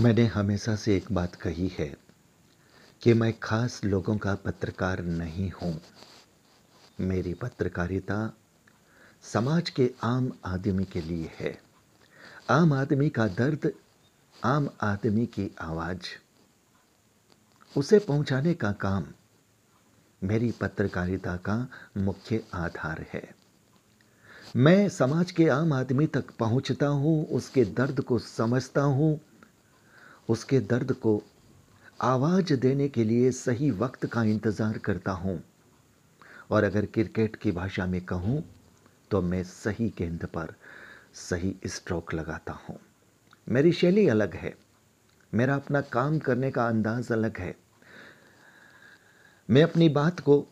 मैंने हमेशा से एक बात कही है कि मैं खास लोगों का पत्रकार नहीं हूँ। मेरी पत्रकारिता समाज के आम आदमी के लिए है। आम आदमी का दर्द, आम आदमी की आवाज़, उसे पहुँचाने का काम मेरी पत्रकारिता का मुख्य आधार है। मैं समाज के आम आदमी तक पहुँचता हूँ, उसके दर्द को समझता हूँ उसके दर्द को आवाज़ देने के लिए सही वक्त का इंतज़ार करता हूँ। और अगर क्रिकेट की भाषा में कहूँ तो मैं सही गेंद पर सही स्ट्रोक लगाता हूँ। मेरी शैली अलग है। मेरा अपना काम करने का अंदाज अलग है। मैं अपनी बात को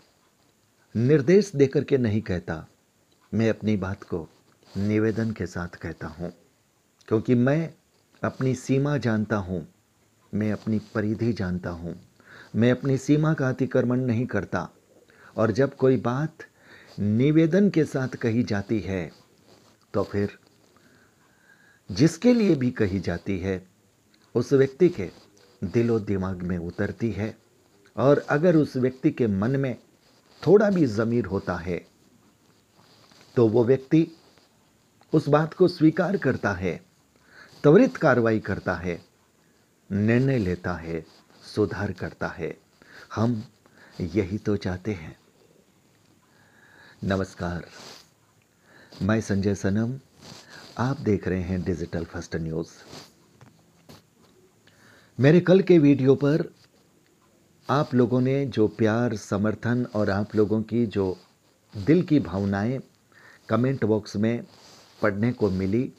निर्देश देकर के नहीं कहता। मैं अपनी बात को निवेदन के साथ कहता हूँ, क्योंकि मैं अपनी सीमा जानता हूँ। मैं अपनी परिधि जानता हूँ। मैं अपनी सीमा का अतिक्रमण नहीं करता। और जब कोई बात निवेदन के साथ कही जाती है तो फिर जिसके लिए भी कही जाती है, उस व्यक्ति के दिलो दिमाग में उतरती है। और अगर उस व्यक्ति के मन में थोड़ा भी ज़मीर होता है तो वो व्यक्ति उस बात को स्वीकार करता है त्वरित कार्रवाई करता है, निर्णय लेता है, सुधार करता है। हम यही तो चाहते हैं। नमस्कार। मैं संजय सनम, आप देख रहे हैं डिजिटल फ़र्स्ट न्यूज़। मेरे कल के वीडियो पर आप लोगों ने जो प्यार, समर्थन और आप लोगों की जो दिल की भावनाएँ कमेंट बॉक्स में पढ़ने को मिली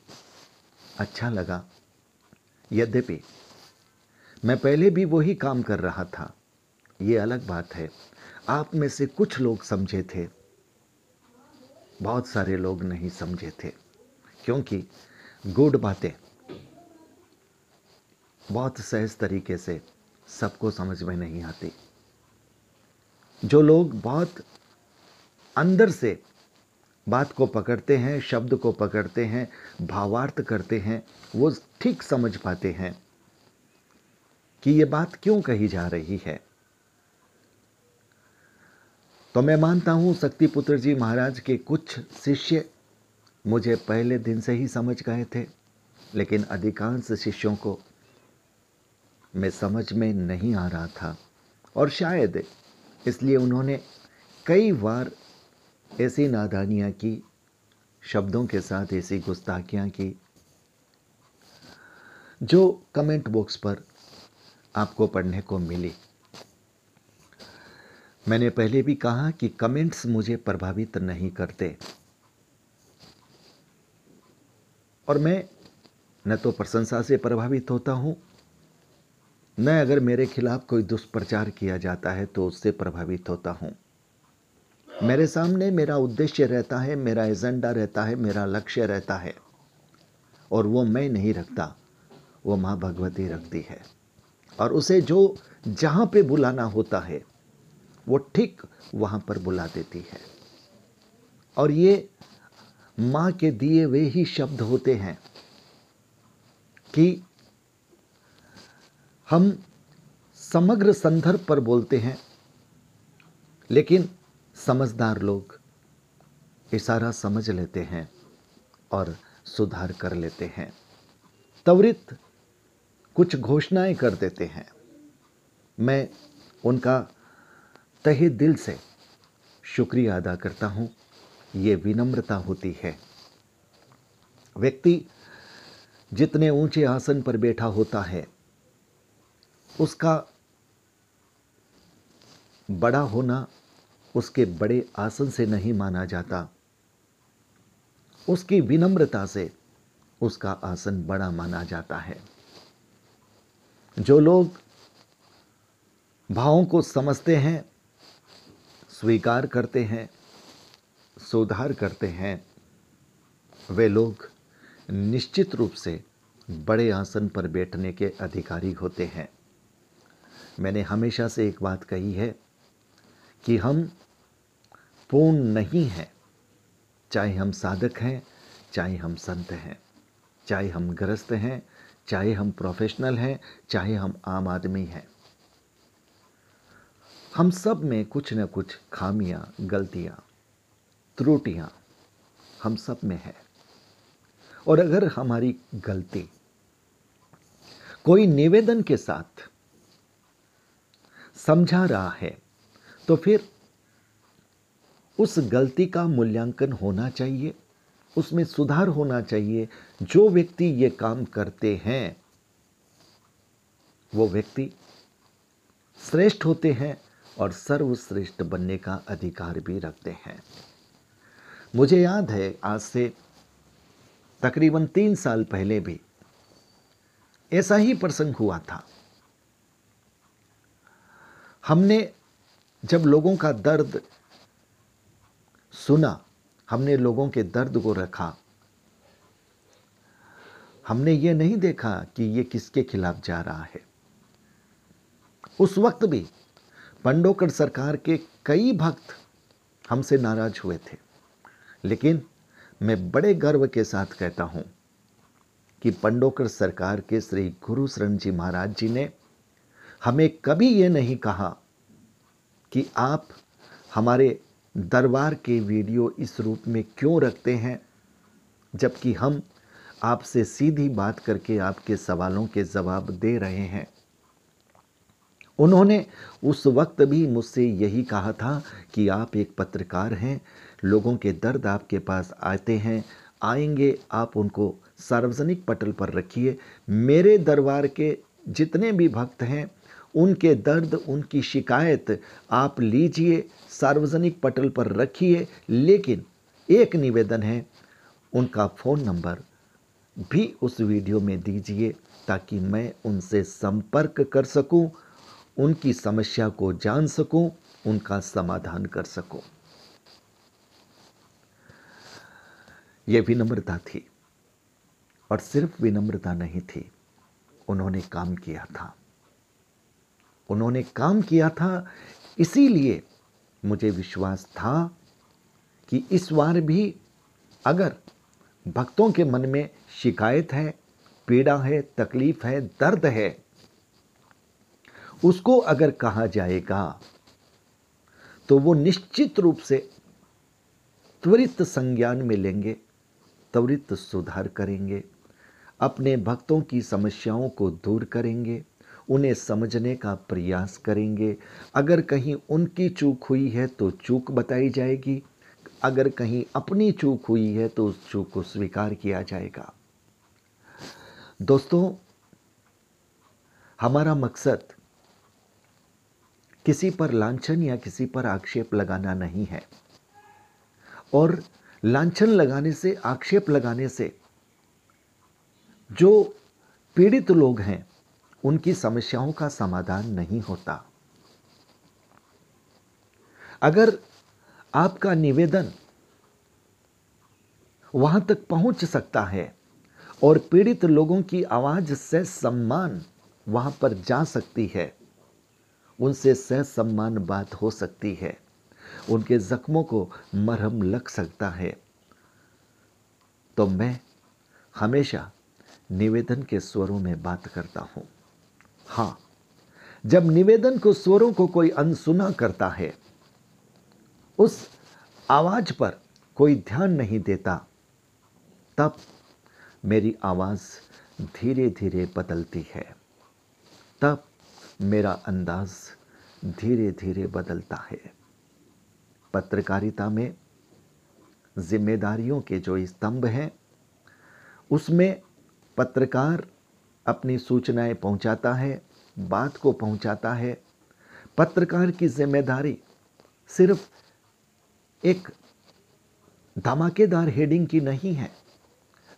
अच्छा लगा। यद्यपि, मैं पहले भी वही काम कर रहा था। ये अलग बात है। आप में से कुछ लोग समझे थे। बहुत सारे लोग नहीं समझे थे, क्योंकि गुड बातें बहुत सहज तरीके से सबको समझ में नहीं आती। जो लोग बहुत अंदर से बात को पकड़ते हैं, शब्द को पकड़ते हैं, भावार्थ करते हैं, वो ठीक समझ पाते हैं कि ये बात क्यों कही जा रही है। तो मैं मानता हूँ, शक्तिपुत्र जी महाराज के कुछ शिष्य मुझे पहले दिन से ही समझ गए थे, लेकिन अधिकांश शिष्यों को मैं समझ में नहीं आ रहा था। और शायद इसलिए उन्होंने कई बार ऐसी नादानियाँ की, शब्दों के साथ ऐसी गुस्ताखियाँ की। जो कमेंट बॉक्स पर आपको पढ़ने को मिली। मैंने पहले भी कहा कि कमेंट्स मुझे प्रभावित नहीं करते। और मैं न तो प्रशंसा से प्रभावित होता हूँ, न अगर मेरे खिलाफ कोई दुष्प्रचार किया जाता है तो उससे प्रभावित होता हूँ। मेरे सामने मेरा उद्देश्य रहता है, मेरा एजेंडा रहता है, मेरा लक्ष्य रहता है। और वो मैं नहीं रखता, वो माँ भगवती रखती है। और उसे जो जहाँ पे बुलाना होता है, वो ठीक वहाँ पर बुला देती है। और ये माँ के दिए वे ही शब्द होते हैं कि हम समग्र संदर्भ पर बोलते हैं, लेकिन समझदार लोग इशारा समझ लेते हैं और सुधार कर लेते हैं। त्वरित कुछ घोषणाएँ कर देते हैं। मैं उनका तहे दिल से शुक्रिया अदा करता हूँ। ये विनम्रता होती है। व्यक्ति जितने ऊँचे आसन पर बैठा होता है, उसका बड़ा होना उसके बड़े आसन से नहीं माना जाता। उसकी विनम्रता से उसका आसन बड़ा माना जाता है। जो लोग भावों को समझते हैं, स्वीकार करते हैं, सुधार करते हैं, वे लोग निश्चित रूप से बड़े आसन पर बैठने के अधिकारी होते हैं। मैंने हमेशा से एक बात कही है कि हम पूर्ण नहीं हैं। चाहे हम साधक हैं, चाहे हम संत हैं, चाहे हम ग्रस्त हैं, चाहे हम प्रोफेशनल हैं, चाहे हम आम आदमी हैं। हम सब में कुछ न कुछ खामियाँ, गलतियाँ, त्रुटियाँ हम सब में है। और अगर हमारी गलती कोई निवेदन के साथ समझा रहा है तो फिर उस गलती का मूल्यांकन होना चाहिए, उसमें सुधार होना चाहिए। जो व्यक्ति ये काम करते हैं, वो व्यक्ति श्रेष्ठ होते हैं और सर्वश्रेष्ठ बनने का अधिकार भी रखते हैं। मुझे याद है, आज से तकरीबन तीन साल पहले भी ऐसा ही प्रसंग हुआ था। हमने जब लोगों का दर्द सुना, हमने लोगों के दर्द को रखा, हमने ये नहीं देखा कि ये किसके खिलाफ जा रहा है। उस वक्त भी पंडोकर सरकार के कई भक्त हमसे नाराज़ हुए थे, लेकिन मैं बड़े गर्व के साथ कहता हूँ कि पंडोकर सरकार के श्री गुरु शरण जी महाराज जी ने हमें कभी ये नहीं कहा कि आप हमारे दरबार के वीडियो इस रूप में क्यों रखते हैं, जबकि हम आपसे सीधी बात करके आपके सवालों के जवाब दे रहे हैं। उन्होंने उस वक्त भी मुझसे यही कहा था कि आप एक पत्रकार हैं, लोगों के दर्द आपके पास आते हैं, आएँगे, आप उनको सार्वजनिक पटल पर रखिए। मेरे दरबार के जितने भी भक्त हैं उनके दर्द उनकी शिकायत आप लीजिए सार्वजनिक पटल पर रखिए लेकिन एक निवेदन है उनका फ़ोन नंबर भी उस वीडियो में दीजिए ताकि मैं उनसे संपर्क कर सकूँ, उनकी समस्या को जान सकूँ, उनका समाधान कर सकूँ। यह विनम्रता थी और सिर्फ़ विनम्रता नहीं थी उन्होंने काम किया था उन्होंने काम किया था, इसीलिए मुझे विश्वास था कि इस बार भी अगर भक्तों के मन में शिकायत है, पीड़ा है, तकलीफ़ है, दर्द है, उसको अगर कहा जाएगा तो वो निश्चित रूप से त्वरित संज्ञान में लेंगे, त्वरित सुधार करेंगे, अपने भक्तों की समस्याओं को दूर करेंगे उन्हें समझने का प्रयास करेंगे। अगर कहीं उनकी चूक हुई है तो चूक बताई जाएगी। अगर कहीं अपनी चूक हुई है तो उस चूक को स्वीकार किया जाएगा। दोस्तों, हमारा मकसद किसी पर लांछन या किसी पर आक्षेप लगाना नहीं है। और लांछन लगाने से, आक्षेप लगाने से जो पीड़ित लोग हैं उनकी समस्याओं का समाधान नहीं होता। अगर आपका निवेदन वहाँ तक पहुँच सकता है और पीड़ित लोगों की आवाज़ से सम्मान वहाँ पर जा सकती है, उनसे सह सम्मान बात हो सकती है, उनके जख्मों को मरहम लग सकता है तो मैं हमेशा निवेदन के स्वरों में बात करता हूँ। हाँ जब निवेदन को स्वरों को कोई अनसुना करता है, उस आवाज़ पर कोई ध्यान नहीं देता, तब मेरी आवाज़ धीरे धीरे बदलती है। तब मेरा अंदाज धीरे धीरे बदलता है। पत्रकारिता में जिम्मेदारियों के जो स्तंभ हैं, उसमें पत्रकार अपनी सूचनाएँ पहुंचाता है, बात को पहुंचाता है। पत्रकार की ज़िम्मेदारी सिर्फ़ एक धमाकेदार हेडिंग की नहीं है।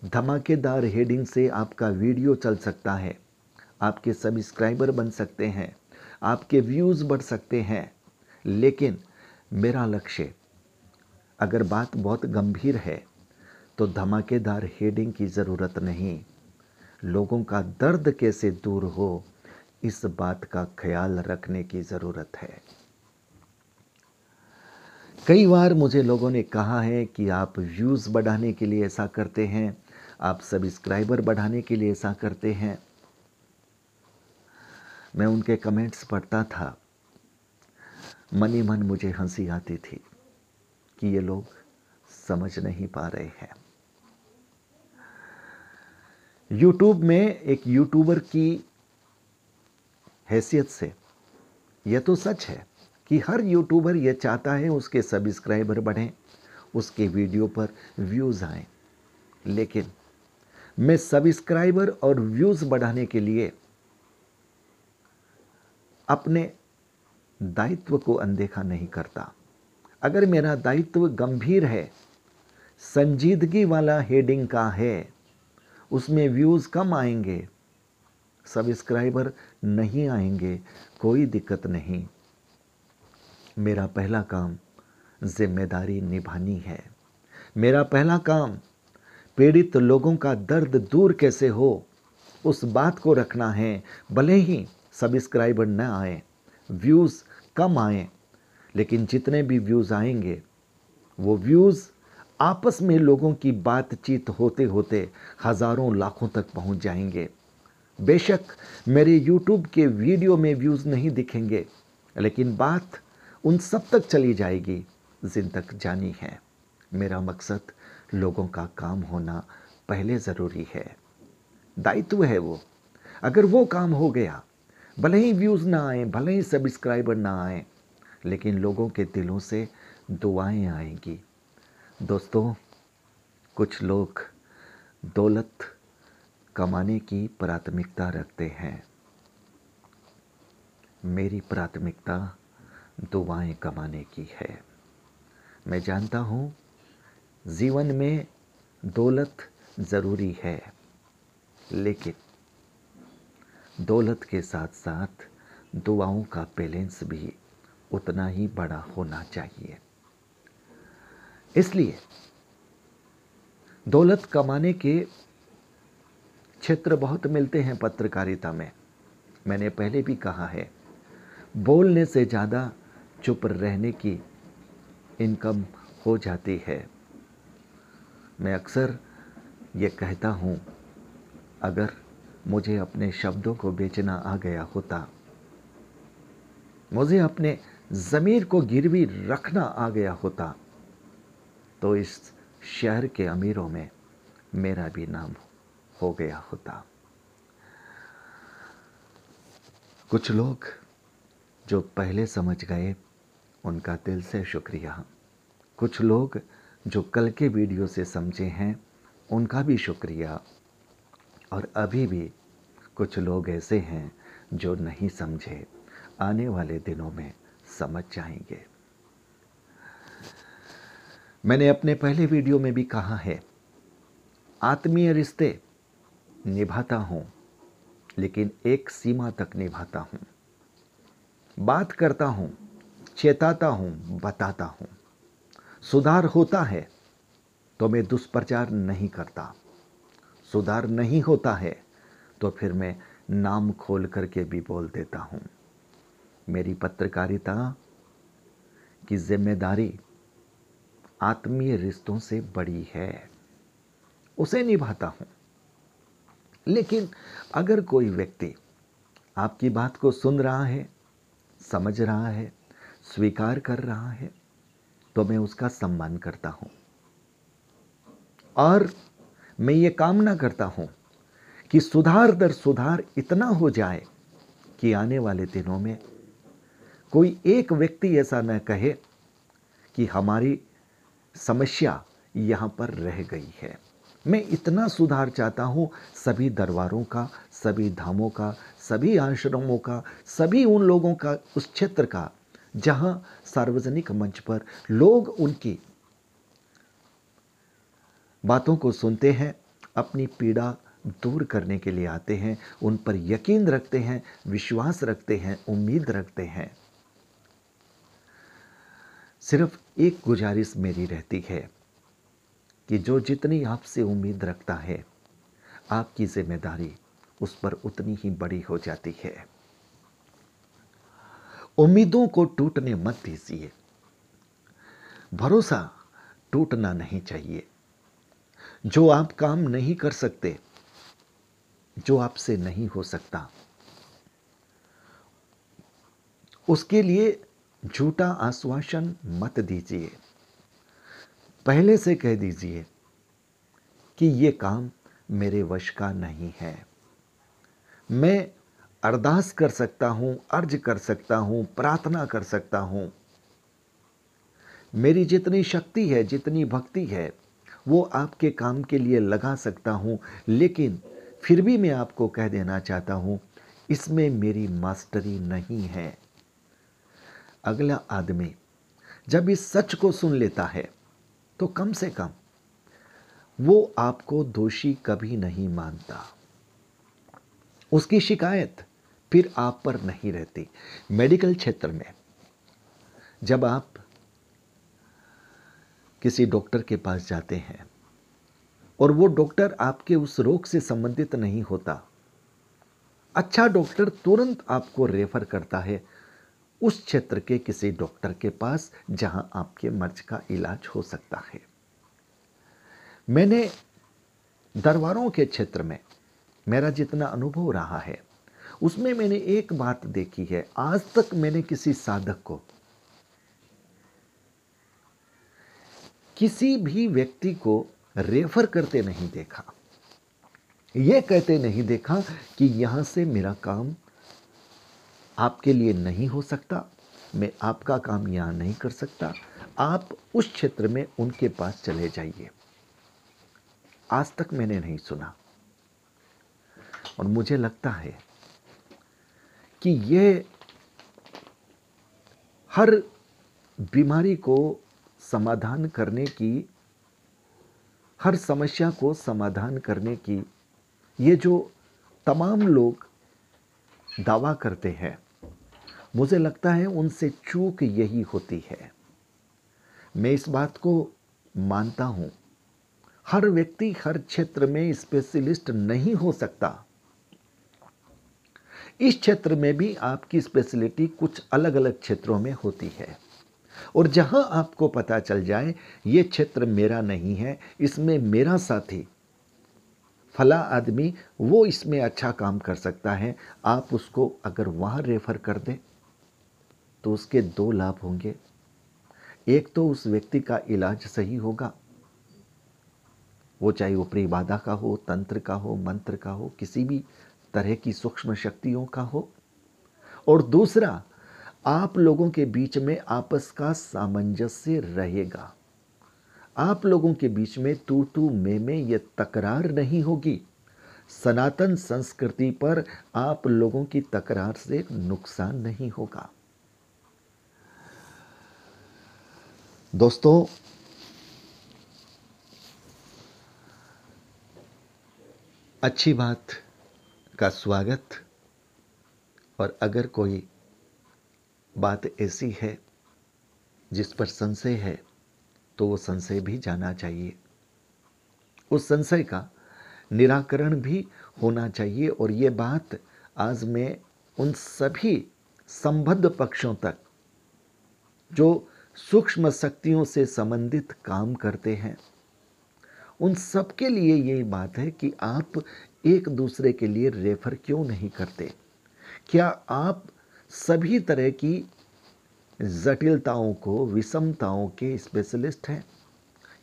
धमाकेदार हेडिंग से आपका वीडियो चल सकता है। आपके सब्सक्राइबर बन सकते हैं। आपके व्यूज़ बढ़ सकते हैं। लेकिन मेरा लक्ष्य, अगर बात बहुत गंभीर है तो धमाकेदार हेडिंग की ज़रूरत नहीं। लोगों का दर्द कैसे दूर हो, इस बात का ख्याल रखने की ज़रूरत है। कई बार मुझे लोगों ने कहा है कि आप व्यूज़ बढ़ाने के लिए ऐसा करते हैं, आप सब्सक्राइबर बढ़ाने के लिए ऐसा करते हैं। मैं उनके कमेंट्स पढ़ता था। मन मन मुझे हँसी आती थी कि ये लोग समझ नहीं पा रहे हैं। यूट्यूब में एक यूट्यूबर की हैसियत से यह तो सच है कि हर यूट्यूबर यह चाहता है उसके सब्सक्राइबर बढ़ें, उसके वीडियो पर व्यूज़ आए। लेकिन मैं सब्सक्राइबर और व्यूज़ बढ़ाने के लिए अपने दायित्व को अनदेखा नहीं करता। अगर मेरा दायित्व गंभीर है, संजीदगी वाला हेडिंग का है उसमें व्यूज़ कम आएँगे। सब्सक्राइबर नहीं आएँगे। कोई दिक्कत नहीं। मेरा पहला काम ज़िम्मेदारी निभानी है। मेरा पहला काम, पीड़ित लोगों का दर्द दूर कैसे हो, उस बात को रखना है। भले ही सब्सक्राइबर न आए व्यूज़ कम आए, लेकिन जितने भी व्यूज़ आएँगे, वो व्यूज़ आपस में लोगों की बातचीत होते होते हज़ारों लाखों तक पहुँच जाएँगे। बेशक मेरे YouTube के वीडियो में व्यूज़ नहीं दिखेंगे, लेकिन बात उन सब तक चली जाएगी जिन तक जानी है। मेरा मकसद लोगों का काम होना पहले ज़रूरी है। दायित्व है वो। अगर वो काम हो गया, भले ही व्यूज़ ना आए, भले ही सब्सक्राइबर ना आए, लेकिन लोगों के दिलों से दुआएँ आएँगी। दोस्तों, कुछ लोग दौलत कमाने की प्राथमिकता रखते हैं। मेरी प्राथमिकता दुआएँ कमाने की है। मैं जानता हूँ, जीवन में दौलत ज़रूरी है, लेकिन दौलत के साथ साथ दुआओं का बैलेंस भी उतना ही बड़ा होना चाहिए। इसलिए दौलत कमाने के क्षेत्र बहुत मिलते हैं पत्रकारिता में। मैंने पहले भी कहा है, बोलने से ज़्यादा चुप रहने की इनकम हो जाती है। मैं अक्सर ये कहता हूँ, अगर मुझे अपने शब्दों को बेचना आ गया होता, मुझे अपने ज़मीर को गिरवी रखना आ गया होता तो इस शहर के अमीरों में मेरा भी नाम हो गया होता। कुछ लोग जो पहले समझ गए, उनका दिल से शुक्रिया। कुछ लोग जो कल के वीडियो से समझे हैं, उनका भी शुक्रिया। और अभी भी कुछ लोग ऐसे हैं जो नहीं समझे। आने वाले दिनों में समझ जाएँगे। मैंने अपने पहले वीडियो में भी कहा है, आत्मीय रिश्ते निभाता हूँ, लेकिन एक सीमा तक निभाता हूँ। बात करता हूँ, चेताता हूँ, बताता हूँ। सुधार होता है तो मैं दुष्प्रचार नहीं करता। सुधार नहीं होता है तो फिर मैं नाम खोल करके भी बोल देता हूँ। मेरी पत्रकारिता की ज़िम्मेदारी आत्मीय रिश्तों से बड़ी है। उसे निभाता हूँ। लेकिन अगर कोई व्यक्ति आपकी बात को सुन रहा है, समझ रहा है, स्वीकार कर रहा है तो मैं उसका सम्मान करता हूँ। और मैं ये कामना करता हूँ कि सुधार दर सुधार इतना हो जाए कि आने वाले दिनों में कोई एक व्यक्ति ऐसा न कहे कि हमारी समस्या यहाँ पर रह गई है। मैं इतना सुधार चाहता हूँ, सभी दरबारों का, सभी धामों का, सभी आश्रमों का, सभी उन लोगों का, उस क्षेत्र का, जहाँ सार्वजनिक मंच पर लोग उनकी बातों को सुनते हैं, अपनी पीड़ा दूर करने के लिए आते हैं, उन पर यकीन रखते हैं, विश्वास रखते हैं, उम्मीद रखते हैं। सिर्फ़ एक गुजारिश मेरी रहती है कि जो जितनी आपसे उम्मीद रखता है, आपकी ज़िम्मेदारी उस पर उतनी ही बड़ी हो जाती है। उम्मीदों को टूटने मत दीजिए। भरोसा टूटना नहीं चाहिए। जो आप काम नहीं कर सकते, जो आपसे नहीं हो सकता, उसके लिए झूठा आश्वासन मत दीजिए। पहले से कह दीजिए कि ये काम मेरे वश का नहीं है। मैं अरदास कर सकता हूँ, अर्ज़ कर सकता हूँ, प्रार्थना कर सकता हूँ। मेरी जितनी शक्ति है, जितनी भक्ति है, वो आपके काम के लिए लगा सकता हूँ, लेकिन फिर भी मैं आपको कह देना चाहता हूँ, इसमें मेरी मास्टरी नहीं है। अगला आदमी जब इस सच को सुन लेता है तो कम से कम वो आपको दोषी कभी नहीं मानता। उसकी शिकायत फिर आप पर नहीं रहती। मेडिकल क्षेत्र में जब आप किसी डॉक्टर के पास जाते हैं और वो डॉक्टर आपके उस रोग से संबंधित नहीं होता अच्छा डॉक्टर तुरंत आपको रेफर करता है उस क्षेत्र के किसी डॉक्टर के पास जहाँ आपके मर्ज का इलाज हो सकता है। मैंने दरबारों के क्षेत्र में, मेरा जितना अनुभव रहा है, उसमें मैंने एक बात देखी है। आज तक मैंने किसी साधक को, किसी भी व्यक्ति को रेफर करते नहीं देखा। यह कहते नहीं देखा कि यहाँ से मेरा काम आपके लिए नहीं हो सकता, मैं आपका काम यहाँ नहीं कर सकता। आप उस क्षेत्र में उनके पास चले जाइए। आज तक मैंने नहीं सुना। और मुझे लगता है कि यह हर बीमारी को समाधान करने की, हर समस्या को समाधान करने की, ये जो तमाम लोग दावा करते हैं। मुझे लगता है उनसे चूक यही होती है। मैं इस बात को मानता हूँ। हर व्यक्ति हर क्षेत्र में स्पेशलिस्ट नहीं हो सकता। इस क्षेत्र में भी आपकी स्पेशलिटी कुछ अलग अलग क्षेत्रों में होती है। और जहाँ आपको पता चल जाए, ये क्षेत्र मेरा नहीं है, इसमें मेरा साथी फला आदमी वो इसमें अच्छा काम कर सकता है। आप उसको अगर वहाँ रेफर कर दें तो उसके दो लाभ होंगे। एक तो उस व्यक्ति का इलाज सही होगा। वो चाहे ऊपरी बाधा का हो, तंत्र का हो, मंत्र का हो, किसी भी तरह की सूक्ष्म शक्तियों का हो। और दूसरा, आप लोगों के बीच में आपस का सामंजस्य रहेगा। आप लोगों के बीच में तू तू में में ये तकरार नहीं होगी। सनातन संस्कृति पर आप लोगों की तकरार से नुकसान नहीं होगा। दोस्तों, अच्छी बात का स्वागत, और अगर कोई बात ऐसी है जिस पर संशय है तो वो संशय भी जाना चाहिए। उस संशय का निराकरण भी होना चाहिए और ये बात आज मैं उन सभी संबद्ध पक्षों तक, जो सूक्ष्म शक्तियों से संबंधित काम करते हैं, उन सबके लिए यही बात है कि आप एक दूसरे के लिए रेफर क्यों नहीं करते? क्या आप सभी तरह की जटिलताओं को, विषमताओं के स्पेशलिस्ट हैं।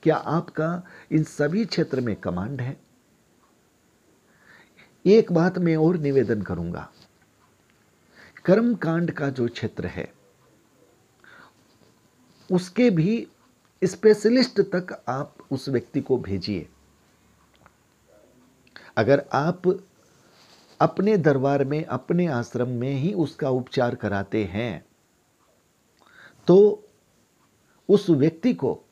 क्या आपका इन सभी क्षेत्र में कमांड है? एक बात मैं और निवेदन करूँगा। कर्म कांड का जो क्षेत्र है, उसके भी स्पेशलिस्ट तक आप उस व्यक्ति को भेजिए। अगर आप अपने दरबार में, अपने आश्रम में ही उसका उपचार कराते हैं तो उस व्यक्ति को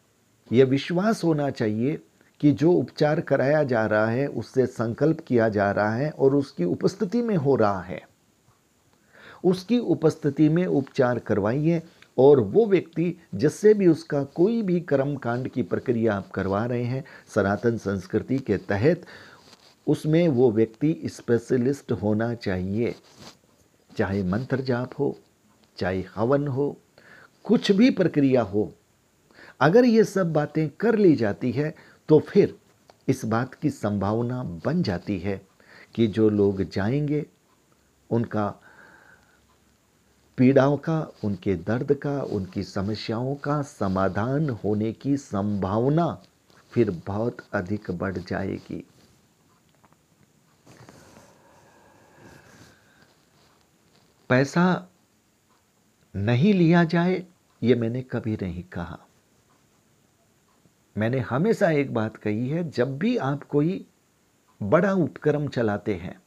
यह विश्वास होना चाहिए कि जो उपचार कराया जा रहा है, उससे संकल्प किया जा रहा है और उसकी उपस्थिति में हो रहा है। उसकी उपस्थिति में उपचार करवाइए और वो व्यक्ति जिससे भी उसका कोई भी कर्म कांड की प्रक्रिया आप करवा रहे हैं, सनातन संस्कृति के तहत, उसमें वो व्यक्ति स्पेशलिस्ट होना चाहिए। चाहे मंत्र जाप हो, चाहे हवन हो कुछ भी प्रक्रिया हो, अगर ये सब बातें कर ली जाती है तो फिर इस बात की संभावना बन जाती है कि जो लोग जाएँगे, उनका पीड़ाओं का, उनके दर्द का, उनकी समस्याओं का समाधान होने की संभावना फिर बहुत अधिक बढ़ जाएगी। पैसा नहीं लिया जाए ये मैंने कभी नहीं कहा। मैंने हमेशा एक बात कही है, जब भी आप कोई बड़ा उपक्रम चलाते हैं,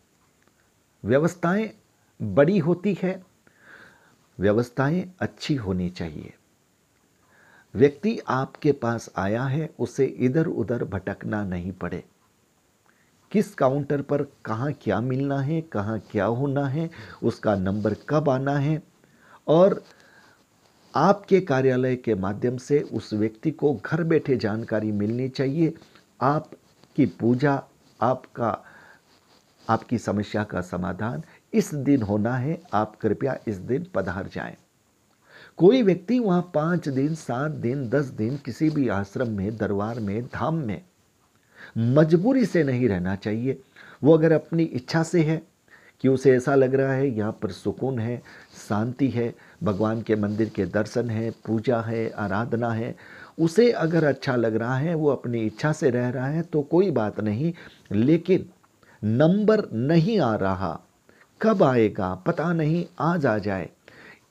व्यवस्थाएँ बड़ी होती है, व्यवस्थाएँ अच्छी होनी चाहिए। व्यक्ति आपके पास आया है, उसे इधर उधर भटकना नहीं पड़े। किस काउंटर पर कहाँ क्या मिलना है, कहाँ क्या होना है, उसका नंबर कब आना है, और आपके कार्यालय के माध्यम से उस व्यक्ति को घर बैठे जानकारी मिलनी चाहिए। आपकी पूजा, आपका, आपकी समस्या का समाधान इस दिन होना है। आप कृपया इस दिन पधार जाएँ। कोई व्यक्ति वहाँ पाँच दिन, सात दिन, दस दिन किसी भी आश्रम में, दरबार में, धाम में मजबूरी से नहीं रहना चाहिए। वो अगर अपनी इच्छा से है कि उसे ऐसा लग रहा है, यहाँ पर सुकून है, शांति है, भगवान के मंदिर के दर्शन है, पूजा है, आराधना है। उसे अगर अच्छा लग रहा है, वो अपनी इच्छा से रह रहा है तो कोई बात नहीं, लेकिन नंबर नहीं आ रहा। कब आएगा, पता नहीं, आज आ जाए।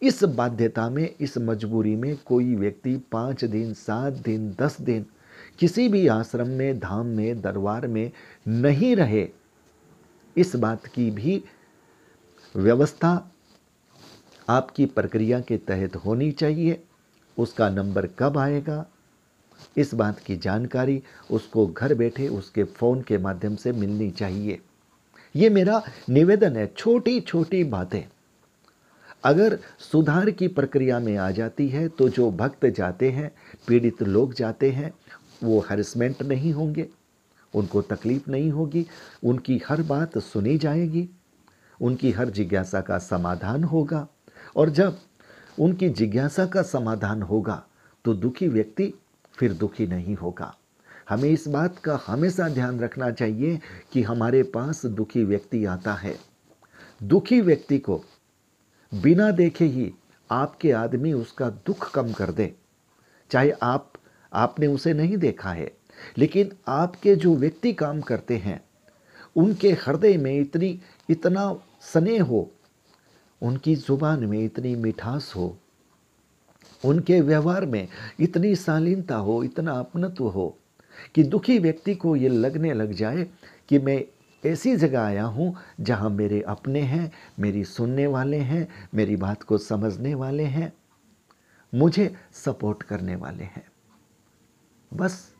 इस बाध्यता में, इस मजबूरी में कोई व्यक्ति पाँच दिन, सात दिन, दस दिन किसी भी आश्रम में, धाम में, दरबार में नहीं रहे। इस बात की भी व्यवस्था आपकी प्रक्रिया के तहत होनी चाहिए। उसका नंबर कब आएगा? इस बात की जानकारी उसको घर बैठे उसके फ़ोन के माध्यम से मिलनी चाहिए। ये मेरा निवेदन है छोटी छोटी बातें। अगर सुधार की प्रक्रिया में आ जाती है तो जो भक्त जाते हैं, पीड़ित लोग जाते हैं, वो हरसमेंट नहीं होंगे। उनको तकलीफ़ नहीं होगी, उनकी हर बात सुनी जाएगी। उनकी हर जिज्ञासा का समाधान होगा। और जब उनकी जिज्ञासा का समाधान होगा तो दुखी व्यक्ति फिर दुखी नहीं होगा। हमें इस बात का हमेशा ध्यान रखना चाहिए कि हमारे पास दुखी व्यक्ति आता है। दुखी व्यक्ति को बिना देखे ही आपके आदमी उसका दुख कम कर दे। चाहे आप, आपने उसे नहीं देखा है, लेकिन आपके जो व्यक्ति काम करते हैं, उनके हृदय में इतनी, इतना स्नेह हो, उनकी ज़ुबान में इतनी मिठास हो, उनके व्यवहार में इतनी शालीनता हो, इतना अपनत्व हो कि दुखी व्यक्ति को ये लगने लग जाए कि मैं ऐसी जगह आया हूँ जहाँ मेरे अपने हैं, मेरी सुनने वाले हैं, मेरी बात को समझने वाले हैं, मुझे सपोर्ट करने वाले हैं। बस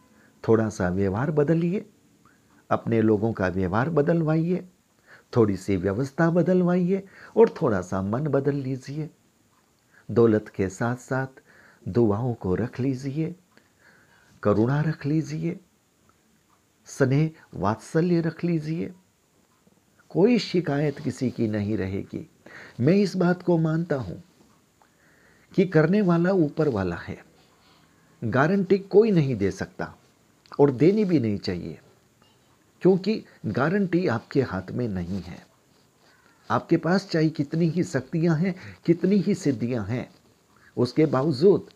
थोड़ा सा व्यवहार बदलिए, अपने लोगों का व्यवहार बदलवाइए। थोड़ी सी व्यवस्था बदलवाइए और थोड़ा सा मन बदल लीजिए। दौलत के साथ साथ दुआओं को रख लीजिए, करुणा रख लीजिए, स्नेह, वात्सल्य रख लीजिए। कोई शिकायत किसी की नहीं रहेगी। मैं इस बात को मानता हूँ कि करने वाला ऊपर वाला है। गारंटी कोई नहीं दे सकता और देनी भी नहीं चाहिए। क्योंकि गारंटी आपके हाथ में नहीं है। आपके पास चाहे कितनी ही शक्तियाँ हैं, कितनी ही सिद्धियाँ हैं, उसके बावजूद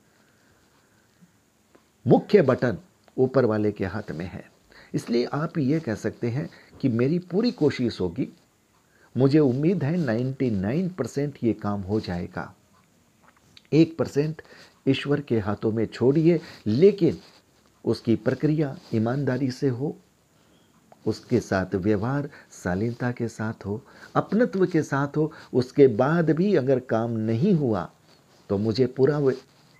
मुख्य बटन ऊपर वाले के हाथ में है। इसलिए आप ये कह सकते हैं कि मेरी पूरी कोशिश होगी। मुझे उम्मीद है 99 परसेंट ये काम हो जाएगा। एक परसेंट ईश्वर के हाथों में छोड़िए, लेकिन उसकी प्रक्रिया ईमानदारी से हो उसके साथ व्यवहार शालीनता के साथ हो, अपनत्व के साथ हो, उसके बाद भी अगर काम नहीं हुआ तो मुझे पूरा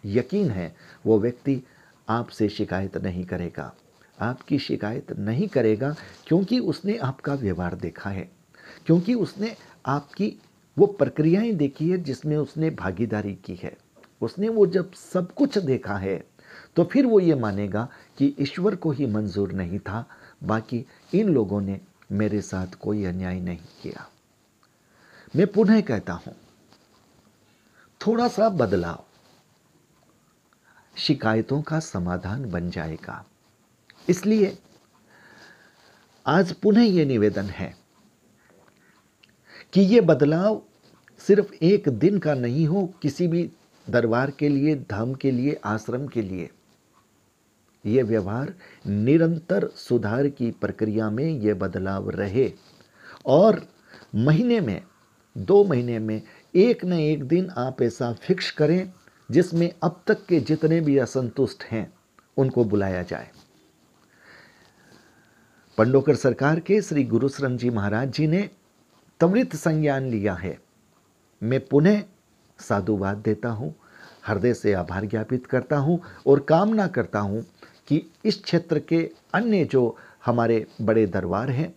यकीन है, वो व्यक्ति आपसे शिकायत नहीं करेगा। आपकी शिकायत नहीं करेगा क्योंकि उसने आपका व्यवहार देखा है, क्योंकि उसने आपकी वो प्रक्रियाएँ देखी है जिसमें उसने भागीदारी की है। उसने वो जब सब कुछ देखा है तो फिर वो ये मानेगा कि ईश्वर को ही मंजूर नहीं था बाकी इन लोगों ने मेरे साथ कोई अन्याय नहीं किया। मैं पुनः कहता हूँ, थोड़ा सा बदलाव शिकायतों का समाधान बन जाएगा। इसलिए आज पुनः यह निवेदन है कि यह बदलाव सिर्फ़ एक दिन का नहीं हो, किसी भी दरबार के लिए, धाम के लिए, आश्रम के लिए। ये व्यवहार निरंतर सुधार की प्रक्रिया में ये बदलाव रहे। और महीने में, दो महीने में, एक न एक दिन आप ऐसा फिक्स करें जिसमें अब तक के जितने भी असंतुष्ट हैं, उनको बुलाया जाए। पंडोकर सरकार के श्री गुरुशरण जी महाराज जी ने त्वरित संज्ञान लिया है। मैं पुनः साधुवाद देता हूँ, हृदय से आभार ज्ञापित करता हूँ और कामना करता हूँ कि इस क्षेत्र के अन्य जो हमारे बड़े दरबार हैं,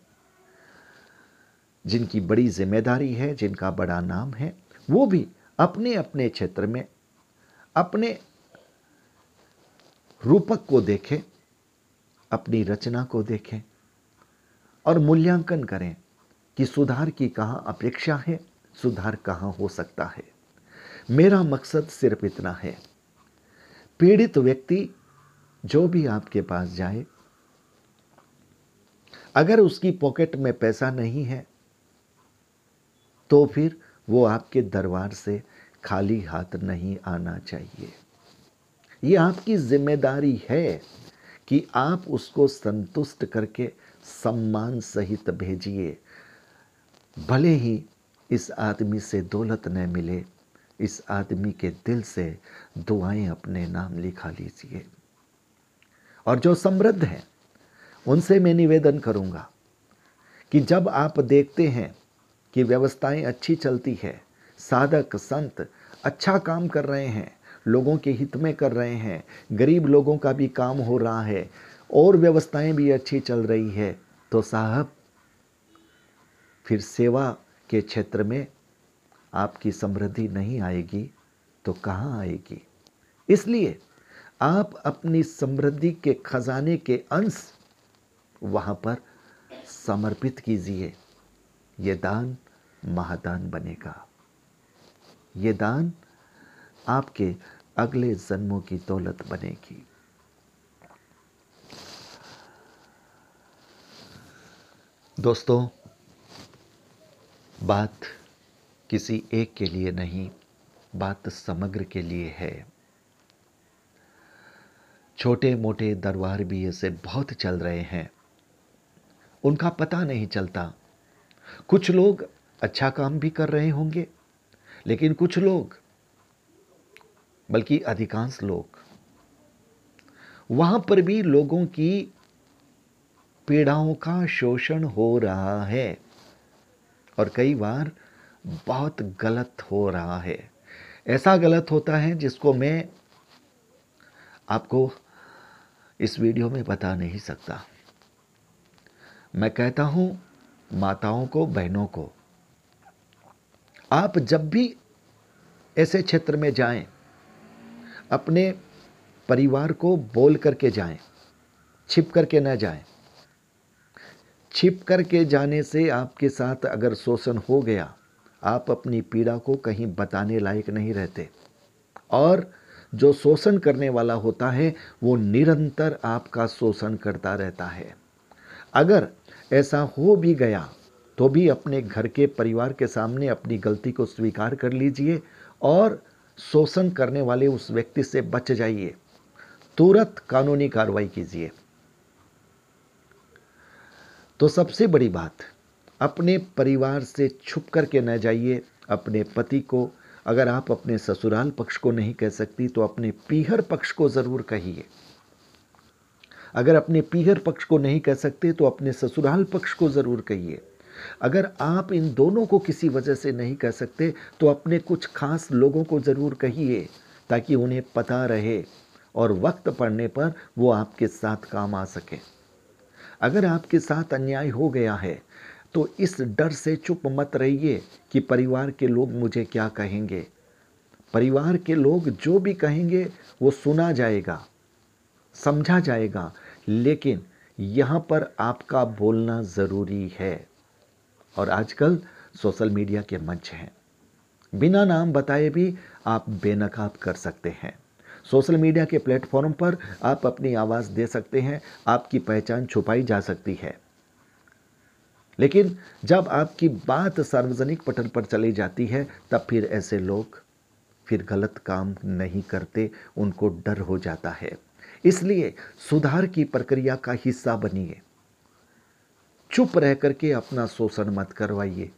जिनकी बड़ी ज़िम्मेदारी है, जिनका बड़ा नाम है, वो भी अपने अपने क्षेत्र में, अपने रूपक को देखें, अपनी रचना को देखें और मूल्यांकन करें कि सुधार की कहाँ अपेक्षा है, सुधार कहाँ हो सकता है। मेरा मकसद सिर्फ़ इतना है। पीड़ित व्यक्ति जो भी आपके पास जाए, अगर उसकी पॉकेट में पैसा नहीं है तो फिर वो आपके दरबार से खाली हाथ नहीं आना चाहिए। ये आपकी ज़िम्मेदारी है कि आप उसको संतुष्ट करके सम्मान सहित भेजिए। भले ही इस आदमी से दौलत न मिले, इस आदमी के दिल से दुआएँ अपने नाम लिखा लीजिए। और जो समृद्ध हैं, उनसे मैं निवेदन करूँगा कि जब आप देखते हैं कि व्यवस्थाएँ अच्छी चलती है, साधक, संत अच्छा काम कर रहे हैं, लोगों के हित में कर रहे हैं, गरीब लोगों का भी काम हो रहा है, और व्यवस्थाएँ भी अच्छी चल रही है तो साहब, फिर सेवा के क्षेत्र में आपकी समृद्धि नहीं आएगी तो कहाँ आएगी? इसलिए आप अपनी समृद्धि के खजाने के अंश वहाँ पर समर्पित कीजिए। ये दान महादान बनेगा। ये दान आपके अगले जन्मों की दौलत बनेगी। दोस्तों, बात किसी एक के लिए नहीं, बात समग्र के लिए है। छोटे मोटे दरबार भी ऐसे बहुत चल रहे हैं। उनका पता नहीं चलता। कुछ लोग अच्छा काम भी कर रहे होंगे, लेकिन कुछ लोग, बल्कि अधिकांश लोग, वहाँ पर भी लोगों की पीड़ाओं का शोषण हो रहा है और कई बार बहुत गलत हो रहा है। ऐसा गलत होता है जिसको मैं आपको इस वीडियो में बता नहीं सकता। मैं कहता हूँ, माताओं को, बहनों को, आप जब भी ऐसे क्षेत्र में जाएँ, अपने परिवार को बोल करके जाएँ, छिप करके न जाएँ। छिप करके जाने से आपके साथ अगर शोषण हो गया, आप अपनी पीड़ा को कहीं बताने लायक नहीं रहते। और जो शोषण करने वाला होता है, वो निरंतर आपका शोषण करता रहता है। अगर ऐसा हो भी गया तो भी अपने घर के परिवार के सामने अपनी गलती को स्वीकार कर लीजिए और शोषण करने वाले उस व्यक्ति से बच जाइए। तुरंत कानूनी कार्रवाई कीजिए। तो सबसे बड़ी बात, अपने परिवार से छुप करके न जाइए, अपने पति को अगर आप अपने ससुराल पक्ष को नहीं कह सकती तो अपने पीहर पक्ष को ज़रूर कहिए। अगर अपने पीहर पक्ष को नहीं कह सकते तो अपने ससुराल पक्ष को ज़रूर कहिए। अगर आप इन दोनों को किसी वजह से नहीं कह सकते तो अपने कुछ खास लोगों को ज़रूर कहिए, ताकि उन्हें पता रहे और वक्त पड़ने पर वो आपके साथ काम आ सके। अगर आपके साथ अन्याय हो गया है तो इस डर से चुप मत रहिए कि परिवार के लोग मुझे क्या कहेंगे। परिवार के लोग जो भी कहेंगे, वो सुना जाएगा, समझा जाएगा। लेकिन यहाँ पर आपका बोलना ज़रूरी है। और आजकल सोशल मीडिया के मंच हैं। बिना नाम बताए भी आप बेनकाब कर सकते हैं। सोशल मीडिया के प्लेटफॉर्म पर आप अपनी आवाज़ दे सकते हैं, आपकी पहचान छुपाई जा सकती है। लेकिन जब आपकी बात सार्वजनिक पटल पर चली जाती है, तब फिर ऐसे लोग फिर गलत काम नहीं करते, उनको डर हो जाता है। इसलिए सुधार की प्रक्रिया का हिस्सा बनिए। चुप रह करके अपना शोषण मत करवाइए।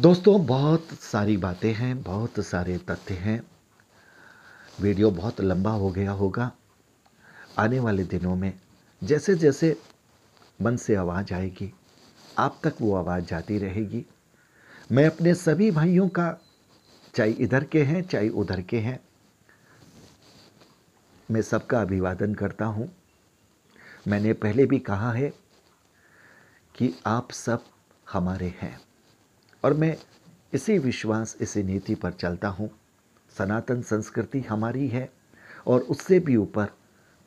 दोस्तों, बहुत सारी बातें हैं, बहुत सारे तथ्य हैं। वीडियो बहुत लंबा हो गया होगा। आने वाले दिनों में जैसे जैसे मन से आवाज़ आएगी। आप तक वो आवाज़ जाती रहेगी। मैं अपने सभी भाइयों का, चाहे इधर के हैं, चाहे उधर के हैं, मैं सबका अभिवादन करता हूँ। मैंने पहले भी कहा है कि आप सब हमारे हैं। और मैं इसी विश्वास, इसी नीति पर चलता हूँ। सनातन संस्कृति हमारी है और उससे भी ऊपर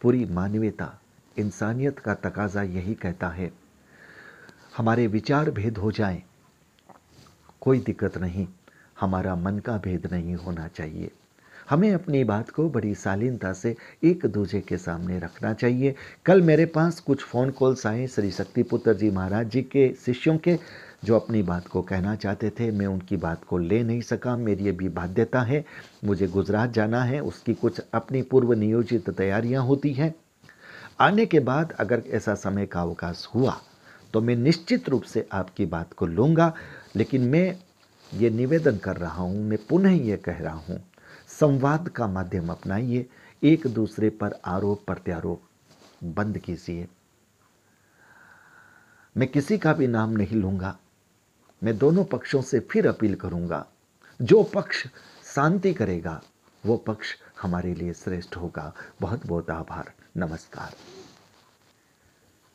पूरी मानवीयता इंसानियत का तकाजा यही कहता है, हमारे विचार भेद हो जाए। कोई दिक्कत नहीं, हमारा मन का भेद नहीं होना चाहिए। हमें अपनी बात को बड़ी शालीनता से एक दूसरे के सामने रखना चाहिए। कल मेरे पास कुछ फ़ोन कॉल्स आए श्री शक्तिपुत्र जी महाराज जी के शिष्यों के, जो अपनी बात को कहना चाहते थे। मैं उनकी बात को ले नहीं सका, मेरी ये भी बाध्यता है। मुझे गुजरात जाना है, उसकी कुछ अपनी पूर्व नियोजित तैयारियाँ होती हैं। आने के बाद अगर ऐसा समय का अवकाश हुआ तो मैं निश्चित रूप से आपकी बात को लूँगा। लेकिन मैं ये निवेदन कर रहा हूँ, मैं पुनः ये कह रहा हूँ, संवाद का माध्यम अपनाइए, एक दूसरे पर आरोप प्रत्यारोप बंद कीजिए। मैं किसी का भी नाम नहीं लूँगा, मैं दोनों पक्षों से फिर अपील करूँगा। जो पक्ष शांति करेगा, वो पक्ष हमारे लिए श्रेष्ठ होगा। बहुत बहुत आभार। नमस्कार।